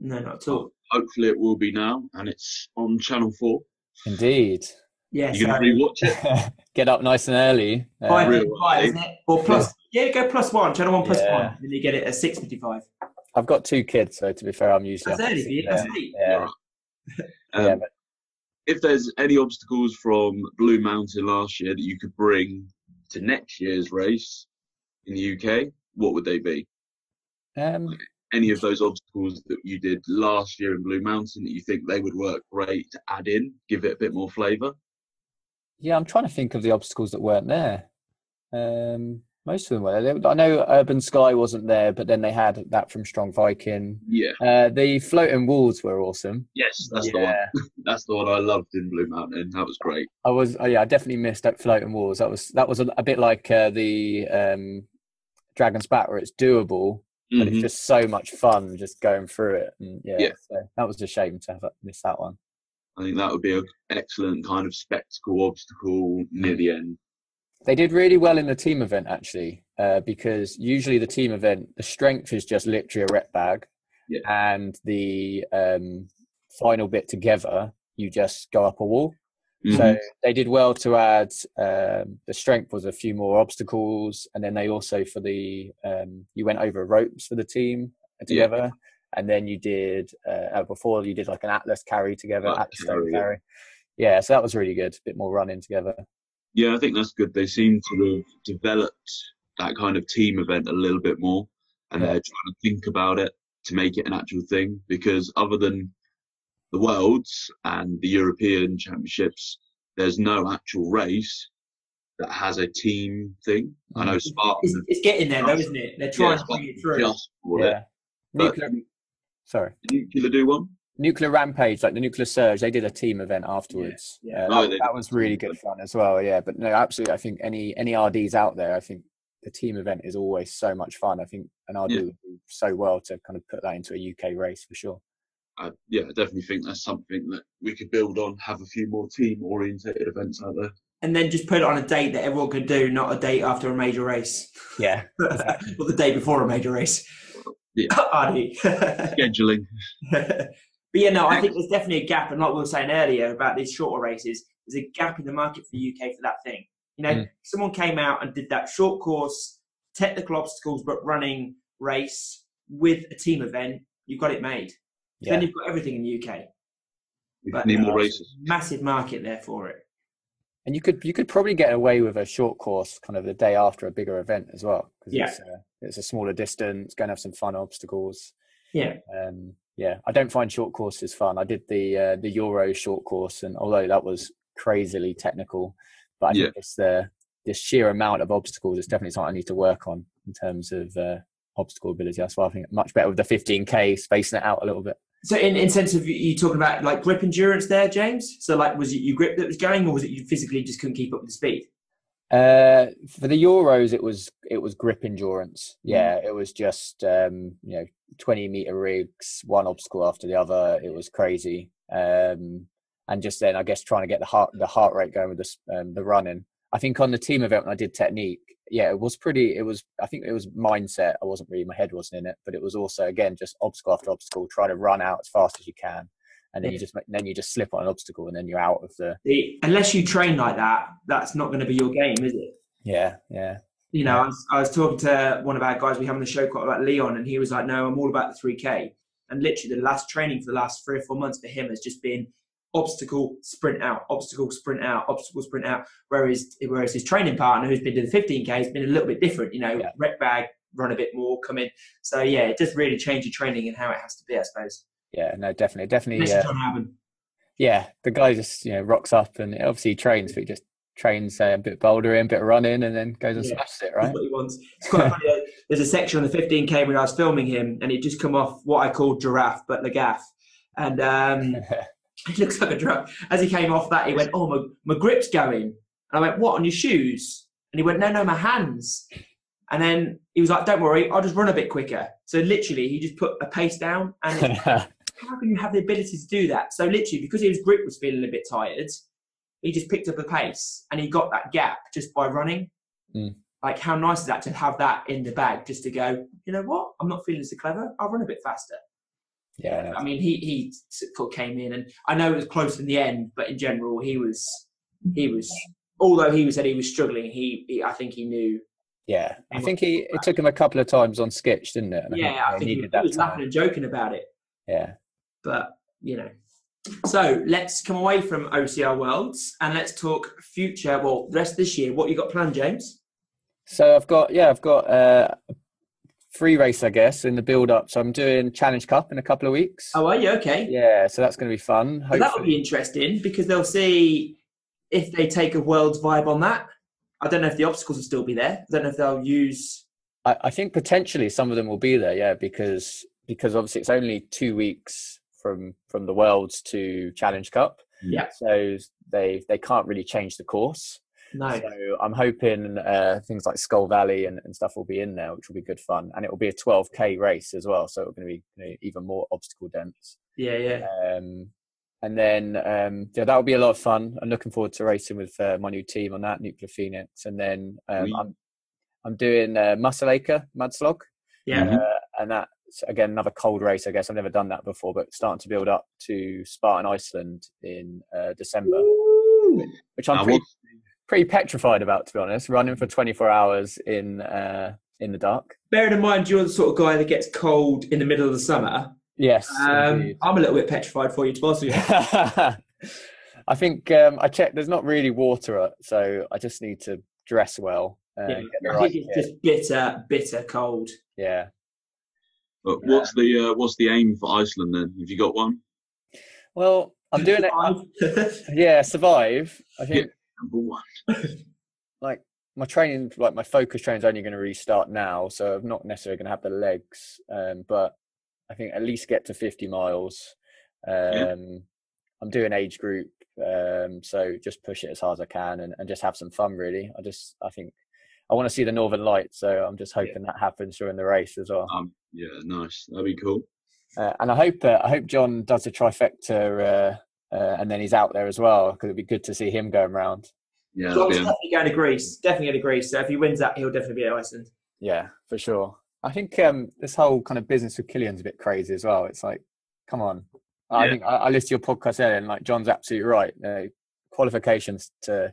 no, not at all. Hopefully, it will be now, and it's on Channel Four. Indeed. Yeah, You so can rewatch it. <laughs> Get up nice and early. Uh, five Real fifty five, isn't it? Or plus, yeah, go plus one. Channel one plus Yeah. one, then you get it at six fifty five. I've got two kids, so to be fair, I'm usually That's early for you. six- That's late. yeah, <laughs> yeah, Um, yeah, but if there's any obstacles from Blue Mountain last year that you could bring to next year's race in the UK, what would they be? um, Any of those obstacles that you did last year in Blue Mountain that you think they would work great to add in, give it a bit more flavour? yeah, I'm trying to think of the obstacles that weren't there. Um, most of them were. I know Urban Sky wasn't there, but then they had that from Strong Viking. Yeah. Uh, the floating walls were awesome. Yes, that's the one. <laughs> That's the one I loved in Blue Mountain. That was great. I was. Oh, yeah, I definitely missed that floating walls. That was that was a, a bit like uh, the um, Dragon's Back, where it's doable, but it's just so much fun just going through it. And yeah, Yeah. so that was a shame to have missed that one. I think that would be an excellent kind of spectacle obstacle near the end. They did really well in the team event actually, uh, because usually the team event, the strength is just literally a rep bag, Yeah. and the um, final bit together, you just go up a wall. Mhm. So they did well to add um, the strength was a few more obstacles, and then they also for the um, you went over ropes for the team Yeah. together, and then you did uh, uh, before you did like an atlas carry together, Atlas atlas carry, yeah. carry. Yeah, so that was really good. A bit more running together. Yeah, I think that's good. They seem to have developed that kind of team event a little bit more, and Yeah. they're trying to think about it to make it an actual thing. Because other than the Worlds and the European Championships, there's no actual race that has a team thing. I know It's, Spartan it's getting there though, isn't it? They're trying to bring it through. just for it. Yeah, But nuclear. Sorry. Nuclear do one. Nuclear Rampage, like the Nuclear Surge, they did a team event afterwards. Yeah, Uh, Oh, that, that was really good fun as well. Yeah, but no, absolutely. I think any any RDs out there, I think the team event is always so much fun. I think an RD Yeah. would do so well to kind of put that into a UK race for sure. I, yeah, I definitely think that's something that we could build on. Have a few more team orientated events out there. And then just put it on a date that everyone could do, not a date after a major race. Yeah, <laughs> or the day before a major race. Yeah. <laughs> Ardy. <laughs> Scheduling. but yeah, no, I think there's definitely a gap, and like we were saying earlier about these shorter races, there's a gap in the market for the UK for that thing. You know, Mm. someone came out and did that short course, technical obstacles, but running race with a team event. You've got it made. Yeah. Then you've got everything in the UK. We But need more races. Massive market there for it. And you could you could probably get away with a short course kind of the day after a bigger event as well because Yeah. it's, uh, it's a smaller distance, going to have some fun obstacles. Yeah. um, yeah, I don't find short courses fun. I did the uh, the Euro short course, and although that was crazily technical, but I Yeah. think it's the the sheer amount of obstacles is definitely something I need to work on in terms of uh, obstacle ability. That's why I think much better with the 15k, spacing it out a little bit. So, in, in sense of you talking about like grip endurance there, James. So, like, was it your grip that was going, or was it you physically just couldn't keep up with the speed? Uh, for the Euros, it was it was grip endurance. Mm. Yeah, it was just um, you know twenty meter rigs, one obstacle after the other. It was crazy. Um, and just then, I guess trying to get the heart the heart rate going with the um, the running. I think on the team event when I did technique, yeah, it was pretty. It was I think it was mindset. I wasn't really my head wasn't in it, but it was also again just obstacle after obstacle, try to run out as fast as you can, and then you just then you just slip on an obstacle and then you're out of the The, unless you train like that, that's not going to be your game, is it? yeah yeah You know, Yeah. I, was, I was talking to one of our guys we have on the show quite about Leon, and he was like, "No, I'm all about the 3K." And literally, the last training for the last three or four months for him has just been obstacle, sprint out, obstacle, sprint out, obstacle, sprint out. Whereas, whereas his training partner, who's been to the 15K, has been a little bit different. You know, Yeah. rep bag, run a bit more, come in. So yeah, it does really change your training and how it has to be, I suppose. yeah no definitely definitely Unless uh, yeah, the guy just you know rocks up and obviously he trains, but he just trains uh, a bit bouldering, a bit of running, and then goes and Yeah. smashes it, right? what he wants. It's quite <laughs> funny. though. There's a section on the 15k where I was filming him, and he'd just come off what I call giraffe, but Lagaff, and um, <laughs> <laughs> he looks like a giraffe. As he came off that, he went, "Oh, my, my grip's going." And I went, "What on your shoes?" And he went, "No, no, my hands." And then he was like, "Don't worry, I'll just run a bit quicker." So literally, he just put a pace down, and <laughs> how can you have the ability to do that? So literally, because his grip was feeling a bit tired, he just picked up a pace and he got that gap just by running. Mm. Like, how nice is that to have that in the bag just to go, you know what? I'm not feeling so clever. I'll run a bit faster. Yeah, I mean, he he sort of came in, and I know it was close in the end, but in general, he was he was. Although he was said he was struggling, he, he I think he knew. yeah. I think he it took him a couple of times on sketch, didn't it? And Yeah, I think he, he was time. laughing and joking about it. Yeah. but you know. So let's come away from OCR Worlds and let's talk future. Well, the rest of this year, what you got planned, James? So I've got yeah, I've got uh, a free race, I guess, in the build up. So I'm doing Challenge Cup in a couple of weeks. Oh, are you okay? Yeah, so that's going to be fun. Well, that would be interesting because they'll see if they take a Worlds vibe on that. I don't know if the obstacles will still be there. I don't know if they'll use. I, I think potentially some of them will be there, yeah, because because obviously it's only two weeks from from the Worlds to Challenge Cup. Yeah. So they they can't really change the course. No. So I'm hoping uh, things like Skull Valley and, and stuff will be in there, which will be good fun, and it will be a 12k race as well, so it's going to be you know, even more obstacle dense. Yeah, yeah. Um, and then um, yeah, that will be a lot of fun. I'm looking forward to racing with uh, my new team on that Nuclear Phoenix, and then um. I'm I'm doing uh, Muscle Acre Mudslog, Yeah. Mhm. uh, and that's again another cold race. I guess I've never done that before, but starting to build up to Spartan Iceland in uh, December, Ooh. which I'm pretty, pretty petrified about, to be honest. Running for 24 hours in uh, in the dark. Bearing in mind you're the sort of guy that gets cold in the middle of the summer, Yes, um. I'm a little bit petrified for you, to be honest with you. I think um, I checked. There's not really water, up, so I just need to dress well. Uh, Yeah, get the I right think it's kit. just bitter, bitter cold. Yeah. But what's the uh, what's the aim for Iceland then? Have you got one? Well, I'm doing it. I'm- <laughs> yeah, survive. I think Number one. like my training, like my focus training is only going to restart now, so I'm not necessarily going to have the legs. Um, but I think at least get to 50 miles. Um, Yeah. I'm doing age group, um, so just push it as hard as I can and, and just have some fun. Really, I just I think I want to see the Northern Lights, so I'm just hoping that happens during the race as well. Um, yeah, nice. That'd be cool. Uh, and I hope uh, I hope John does a trifecta, uh, uh, and then he's out there as well because it'd be good to see him going around. Yeah, that'd John's be a- definitely going to Greece. Definitely going to Greece. So if he wins that, he'll definitely be at Iceland. Yeah, for sure. I think um, this whole kind of business with Killian's a bit crazy as well. It's like, come on. I Yeah. think I, I listened to your podcast earlier, and like John's absolutely right. Uh, qualifications to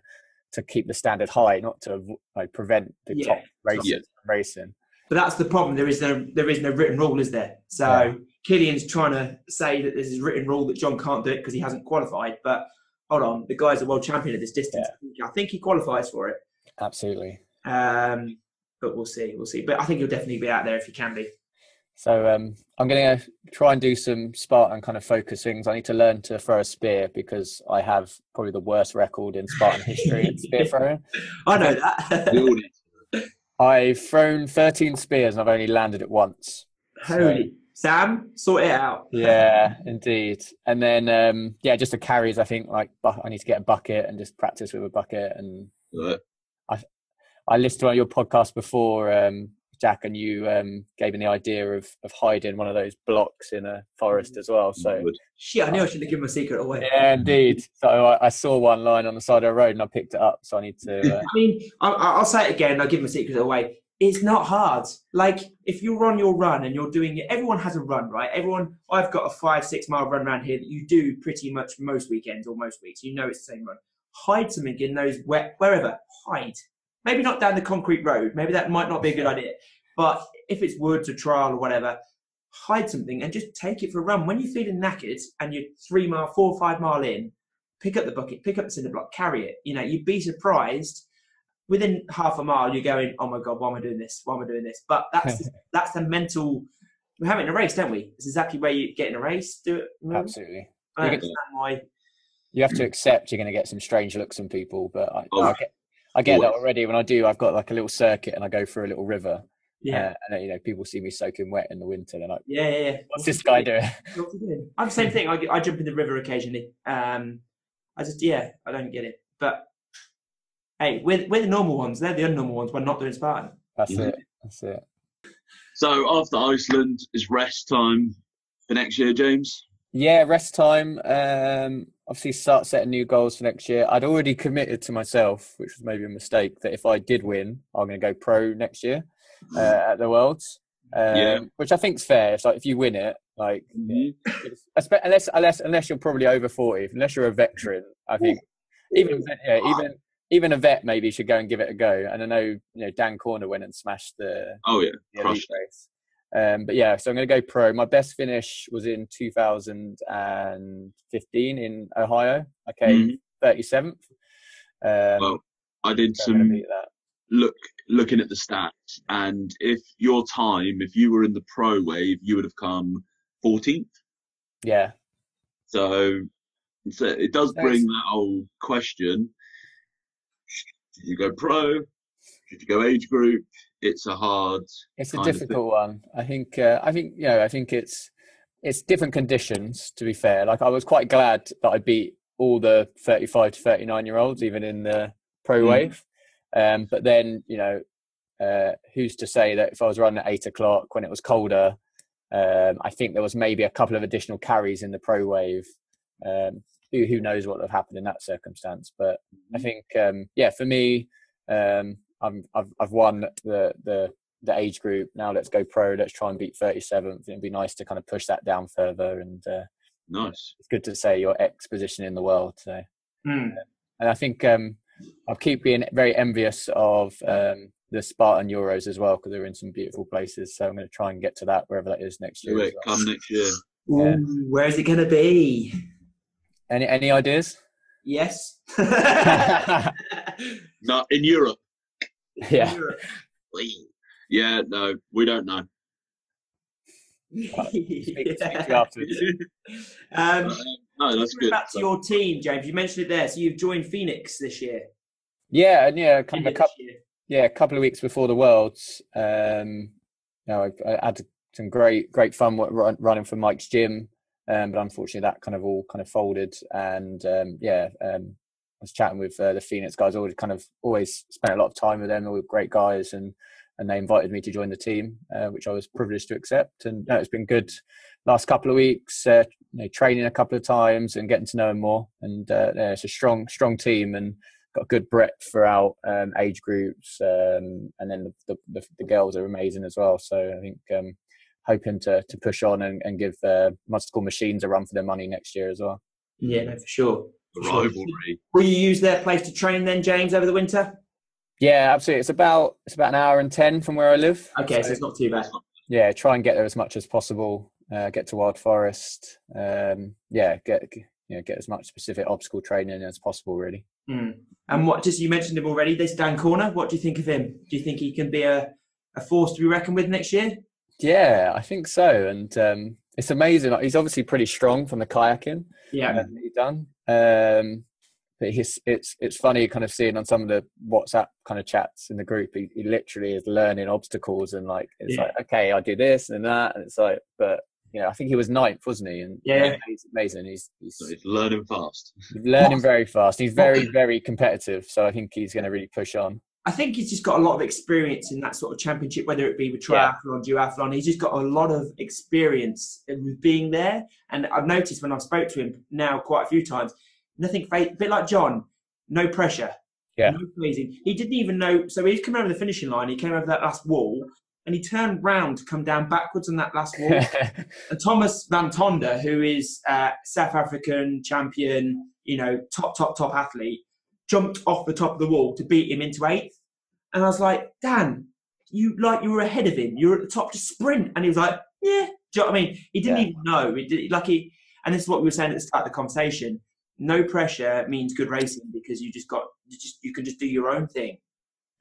to keep the standard high, not to like prevent the Yeah. top racers Yeah. racing. But that's the problem. There is no there is no written rule, is there? So Yeah. Killian's trying to say that there's a written rule that John can't do it because he hasn't qualified. But hold on, the guy's a world champion at this distance. I think he qualifies for it. Absolutely. Um, but we'll see. We'll see. But I think he'll definitely be out there if he can be. So um, I'm going to try and do some Spartan kind of focus things. I need to learn to throw a spear because I have probably the worst record in Spartan history in spear <laughs> throwing. I know that. all need to- I've thrown 13 spears and I've only landed it once. Holy Sam, sort it out. Yeah, indeed. And then um, yeah, just the carries. I think like bu- I need to get a bucket and just practice with a bucket. And But I listened to one of your podcasts before, um, Jack, and you um, gave me the idea of of hiding one of those blocks in a forest as well. So Shit, I knew I shouldn't have given my secret away. yeah, indeed. So I, I saw one lying on the side of the road and I picked it up. So I need to. Uh, <laughs> I mean, I- I- I'll say it again. I'll give my secret away. It's not hard. Like if you're on your run and you're doing it, everyone has a run, right? Everyone. I've got a five, six mile run around here that you do pretty much most weekends or most weeks. You know it's the same run. Hide something in those where, wherever. Hide. Maybe not down the concrete road. Maybe that might not be a good idea. But if it's woods or trail or whatever, hide something and just take it for a run. When you're feeling knackered and you're three mile, four or five mile in, pick up the bucket, pick up the cinder block, carry it. You know, you'd be surprised. Within half a mile, you're going, "Oh my god, why am I doing this? Why am I doing this?" But that's <laughs> that's the mental. We have it in a race, don't we? It's exactly where you get in a race. Do it. remember? absolutely. I understand why. you have to accept you're going to get some strange looks from people. But I, Oh, I get, I get that already. When I do, I've got like a little circuit and I go through a little river. Yeah. Uh, and then, you know, people see me soaking wet in the winter. They're like, yeah, yeah, yeah. "What's this guy doing?" <laughs> Doing? I'm the same thing. I, I jump in the river occasionally. Um, I just yeah, I don't get it. But hey, we're we're the normal ones. They're the unnormal ones. We're not doing Spartan. That's Mhm. it. That's it. So after Iceland is rest time for next year, James. Yeah, rest time. Um, obviously, start setting new goals for next year. I'd already committed to myself, which was maybe a mistake, that if I did win, I'm going to go pro next year uh, at the Worlds. Um, Yeah. Which I think's fair. It's like if you win it, like it's- espe- unless unless unless you're probably over forty, unless you're a veteran, I think even yeah, even even a vet maybe should go and give it a go. And I know you know Dan Corner went and smashed the Oh yeah, the race. Um, but yeah, so I'm going to go pro. My best finish was in 2015 in Ohio. I came Mhm. 37th. Um, Well, I did so some look looking at the stats, and if your time, if you were in the pro wave, you would have come 14th. Yeah, So, so it does bring that whole question: Should you go pro? Should you go age group? It's a hard. it's a kind of thing. difficult one. I think. Uh, I think you know. I think it's it's different conditions. To be fair, like I was quite glad that I beat all the 35 to 39 year olds, even in the pro Mm. wave. Um, but then you know, uh, who's to say that if I was running at eight o'clock when it was colder, um, I think there was maybe a couple of additional carries in the pro wave. Um, who who knows what would have happened in that circumstance? But I think um, yeah, for me, um, I'm, I've I've won the the the age group. Now let's go pro. Let's try and beat 37th. It'd be nice to kind of push that down further. And uh, Nice. it's good to say your ex position in the world. So, Hmm. and I think um, I'll keep being very envious of um, the Spartan Euros as well because they're in some beautiful places. So I'm going to try and get to that wherever that is next year. Do well. Come next year. Yeah. Ooh, where's it going to be? Any any ideas? Yes. <laughs> Not in Europe. <laughs> yeah. Yeah. No, we don't know. Speak, speak to <laughs> you um, no, that's good. back to your team, James. You mentioned it there. So you've joined Phoenix this year. Yeah, and yeah, kind of a couple. yeah, a couple of weeks before the Worlds, um, you know, I, I had some great, great fun run, running for Mike's gym, um, but unfortunately that kind of all kind of folded. And um, yeah, um, I was chatting with uh, the Phoenix guys. Always kind of always spent a lot of time with them. They were great guys, and and they invited me to join the team, uh, which I was privileged to accept. And it's been good. Last couple of weeks, uh, you know, training a couple of times and getting to know them more. And uh, yeah, it's a strong, strong team, and got good breadth throughout um, age groups, um, and then the, the, the girls are amazing as well. So I think um, hoping to to push on and, and give uh, Mustard Machines a run for their money next year as well. Yeah, no, for sure. The Sure. rivalry. Will you use their place to train then, James, over the winter? Yeah, absolutely. It's about it's about an hour and ten from where I live. Okay, so it's not too bad. yeah, try and get there as much as possible. Uh, get to Wild Forest. Um, yeah, get you know get as much specific obstacle training as possible. Really. Hmm. And what? Just you mentioned him already. This Dan Corner. What do you think of him? Do you think he can be a, a force to be reckoned with next year? Yeah, I think so. And um, it's amazing. He's obviously pretty strong from the kayaking. Yeah. uh, he's done. Um, but he's, it's it's funny kind of seeing on some of the WhatsApp kind of chats in the group. He, he literally is learning obstacles and like it's Yeah. like okay, I do this and that, and it's like, but you know, I think he was ninth, wasn't he? And Yeah. he's amazing. He's he's So he's learning fast. learning <laughs> very fast. He's very <laughs> very competitive, so I think he's going to really push on. I think he's just got a lot of experience in that sort of championship, whether it be with Yeah. triathlon, duathlon. He's just got a lot of experience with being there. And I've noticed when I've spoke to him now quite a few times, nothing fake, a bit like John, no pressure. Yeah. No pleasing. He didn't even know. So he was coming over the finishing line. He came over that last wall and he turned round to come down backwards on that last wall. <laughs> And Thomas Van Tonder, who is uh, South African champion, you know, top, top, top athlete, jumped off the top of the wall to beat him into eighth. And I was like, Dan, you like you were ahead of him. You were at the top, just sprint. And he was like, Yeah. Do you know what I mean? He didn't Yeah. even know. He did, like he, and this is what we were saying at the start of the conversation. No pressure means good racing because you just got you just you can just do your own thing.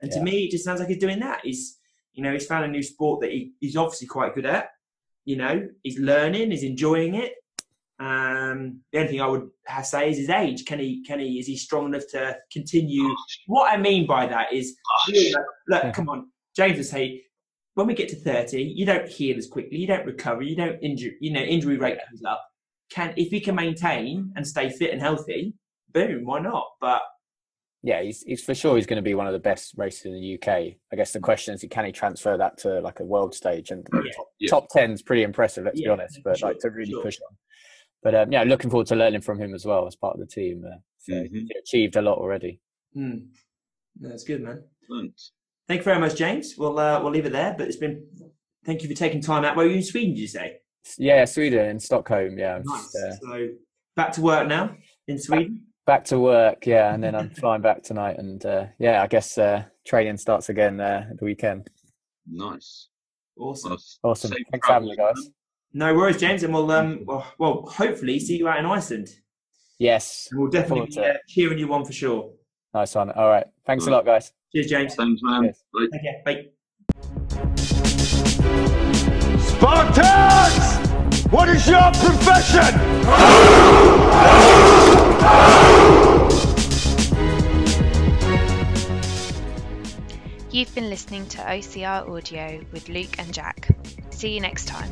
And to me, it just sounds like he's doing that. He's you know he's found a new sport that he, he's obviously quite good at. You know, he's learning, he's enjoying it. Um, the only thing I would have say is his age. Can he? Can he? Is he strong enough to continue? What I mean by that is, look, look, come on, James would say, when we get to thirty, you don't heal as quickly, you don't recover, you don't injure, you know, injury rate comes up. Can if he can maintain and stay fit and healthy, boom, why not? But yeah, he's, he's for sure he's going to be one of the best racers in the UK. I guess the question is, can he transfer that to like a world stage? And Yeah. top, Yeah. top 10 is pretty impressive, let's be honest. But sure, like to really sure. push on. But um, yeah, looking forward to learning from him as well as part of the team. Uh, so Mhm. he's achieved a lot already. hmm, that's good, man. Excellent. Thank you very much, James. We'll uh, we'll leave it there. But it's been thank you for taking time out. Where are you in Sweden? Did you say? Yeah, Sweden in Stockholm. Yeah, Nice. just, uh, So back to work now in Sweden. back to work. Yeah, and then I'm <laughs> flying back tonight. And uh, yeah, I guess uh, training starts again uh, at the weekend. Nice. Awesome. Awesome. safe Thanks for having me, travels, guys. No worries, James, and we'll um well, well hopefully see you out in Iceland. Yes, And we'll definitely Forward be uh, cheering you on for sure. nice one. All right. Thanks a lot, guys. Cheers, James. Thanks, man. Yes. Like, Take care. Bye. Spartans! What is your profession? You've been listening to OCR Audio with Luke and Jack. See you next time.